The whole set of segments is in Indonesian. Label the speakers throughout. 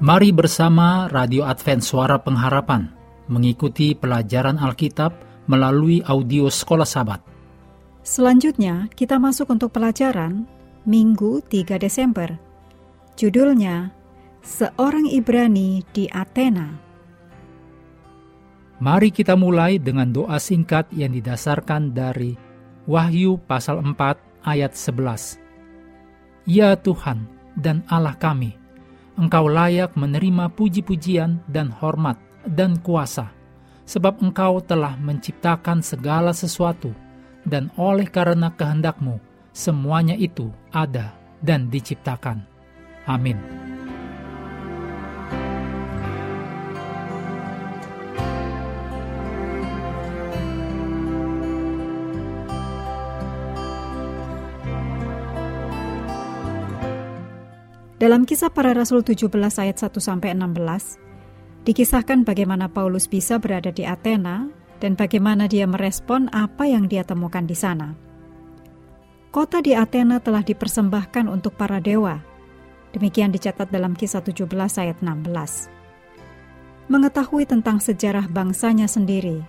Speaker 1: Mari bersama Radio Advent Suara Pengharapan mengikuti pelajaran Alkitab melalui audio Sekolah Sabat.
Speaker 2: Selanjutnya, kita masuk untuk pelajaran Minggu 3 Desember. Judulnya, Seorang Ibrani di Athena.
Speaker 1: Mari kita mulai dengan doa singkat yang didasarkan dari Wahyu pasal 4 ayat 11. Ya Tuhan dan Allah kami, Engkau layak menerima puji-pujian dan hormat dan kuasa, sebab Engkau telah menciptakan segala sesuatu, dan oleh karena kehendakmu, semuanya itu ada dan diciptakan. Amin.
Speaker 2: Dalam kisah para rasul 17 ayat 1 sampai 16, dikisahkan bagaimana Paulus bisa berada di Athena dan bagaimana dia merespon apa yang dia temukan di sana. Kota di Athena telah dipersembahkan untuk para dewa. Demikian dicatat dalam kisah 17 ayat 16. Mengetahui tentang sejarah bangsanya sendiri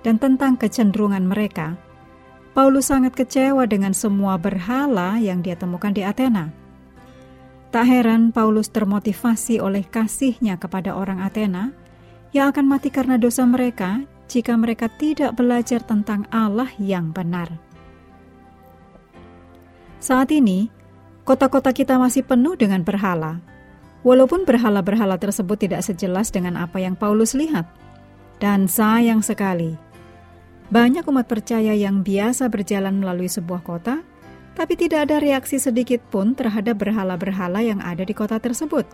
Speaker 2: dan tentang kecenderungan mereka, Paulus sangat kecewa dengan semua berhala yang dia temukan di Athena Tak heran Paulus termotivasi oleh kasihnya kepada orang Athena yang akan mati karena dosa mereka jika mereka tidak belajar tentang Allah yang benar. Saat ini, kota-kota kita masih penuh dengan berhala, walaupun berhala-berhala tersebut tidak sejelas dengan apa yang Paulus lihat. Dan sayang sekali, banyak umat percaya yang biasa berjalan melalui sebuah kota tapi tidak ada reaksi sedikit pun terhadap berhala-berhala yang ada di kota tersebut.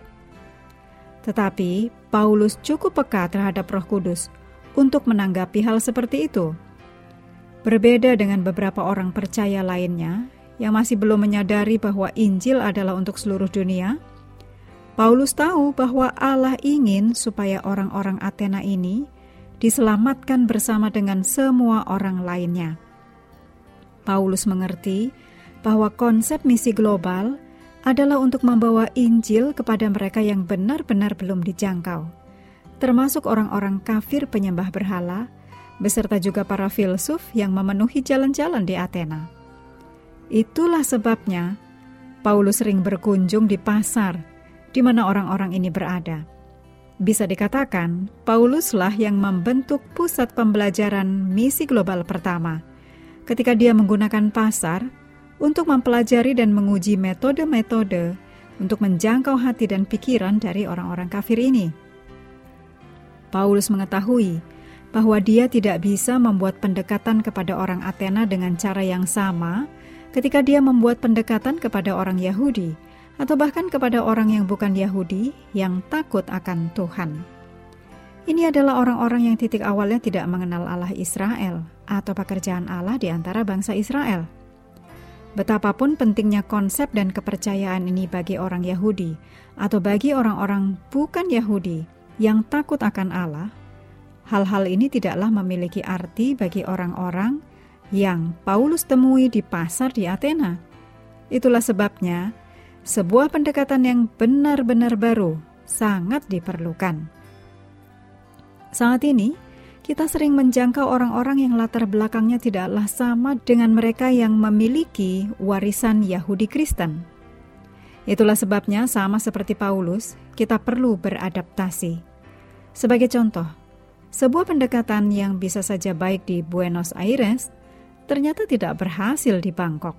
Speaker 2: Tetapi Paulus cukup peka terhadap Roh Kudus untuk menanggapi hal seperti itu. Berbeda dengan beberapa orang percaya lainnya yang masih belum menyadari bahwa Injil adalah untuk seluruh dunia, Paulus tahu bahwa Allah ingin supaya orang-orang Athena ini diselamatkan bersama dengan semua orang lainnya. Paulus mengerti konsep misi global adalah untuk membawa Injil kepada mereka yang benar-benar belum dijangkau, termasuk orang-orang kafir penyembah berhala, beserta juga para filsuf yang memenuhi jalan-jalan di Athena. Itulah sebabnya Paulus sering berkunjung di pasar di mana orang-orang ini berada. Bisa dikatakan, Pauluslah yang membentuk pusat pembelajaran misi global pertama. Ketika dia menggunakan pasar untuk mempelajari dan menguji metode-metode untuk menjangkau hati dan pikiran dari orang-orang kafir ini. Paulus mengetahui bahwa dia tidak bisa membuat pendekatan kepada orang Athena dengan cara yang sama ketika dia membuat pendekatan kepada orang Yahudi atau bahkan kepada orang yang bukan Yahudi yang takut akan Tuhan. Ini adalah orang-orang yang titik awalnya tidak mengenal Allah Israel atau pekerjaan Allah di antara bangsa Israel. Betapapun pentingnya konsep dan kepercayaan ini bagi orang Yahudi atau bagi orang-orang bukan Yahudi yang takut akan Allah, hal-hal ini tidaklah memiliki arti bagi orang-orang yang Paulus temui di pasar di Athena. Itulah sebabnya sebuah pendekatan yang benar-benar baru sangat diperlukan. Saat ini, kita sering menjangkau orang-orang yang latar belakangnya tidaklah sama dengan mereka yang memiliki warisan Yahudi Kristen. Itulah sebabnya, sama seperti Paulus, kita perlu beradaptasi. Sebagai contoh, sebuah pendekatan yang bisa saja baik di Buenos Aires ternyata tidak berhasil di Bangkok.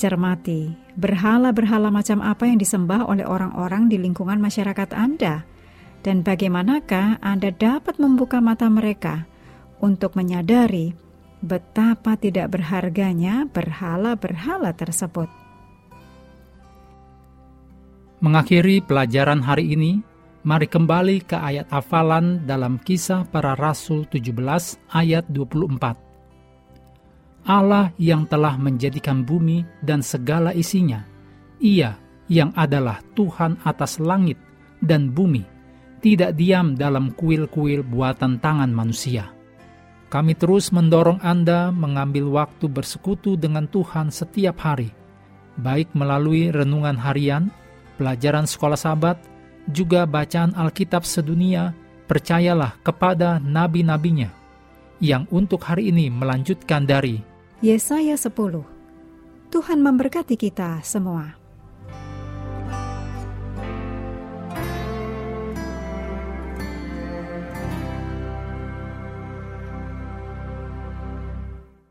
Speaker 2: Cermati, berhala-berhala macam apa yang disembah oleh orang-orang di lingkungan masyarakat Anda – dan bagaimanakah Anda dapat membuka mata mereka untuk menyadari betapa tidak berharganya berhala-berhala tersebut.
Speaker 1: Mengakhiri pelajaran hari ini, mari kembali ke ayat hafalan dalam kisah para rasul 17 ayat 24. Allah yang telah menjadikan bumi dan segala isinya, ia yang adalah Tuhan atas langit dan bumi, tidak diam dalam kuil-kuil buatan tangan manusia. Kami terus mendorong Anda mengambil waktu bersekutu dengan Tuhan setiap hari, baik melalui renungan harian, pelajaran sekolah sahabat, juga bacaan Alkitab sedunia, percayalah kepada nabi-nabinya, yang untuk hari ini melanjutkan dari
Speaker 2: Yesaya 10. Tuhan memberkati kita semua.